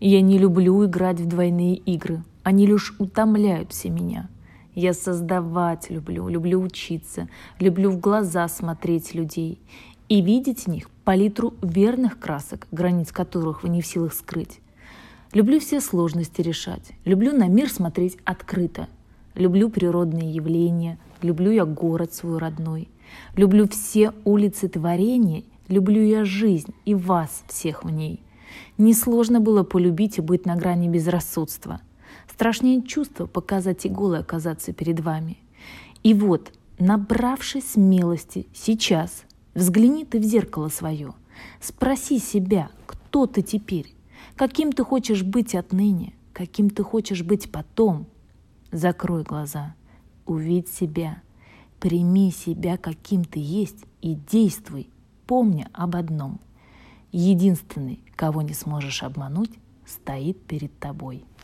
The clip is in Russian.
Я не люблю играть в двойные игры. Они лишь утомляют все меня. Я создавать люблю, люблю учиться, люблю в глаза смотреть людей и видеть в них палитру верных красок, границ которых вы не в силах скрыть. Люблю все сложности решать, люблю на мир смотреть открыто, люблю природные явления, люблю я город свой родной, люблю все улицы творения, люблю я жизнь и вас всех в ней. Несложно было полюбить и быть на грани безрассудства – Страшнее чувство показать и голой оказаться перед вами. И вот, набравшись смелости сейчас, взгляни ты в зеркало свое, спроси себя, кто ты теперь, каким ты хочешь быть отныне, каким ты хочешь быть потом. Закрой глаза, увидь себя, прими себя, каким ты есть, и действуй, помня об одном. Единственный, кого не сможешь обмануть, стоит перед тобой –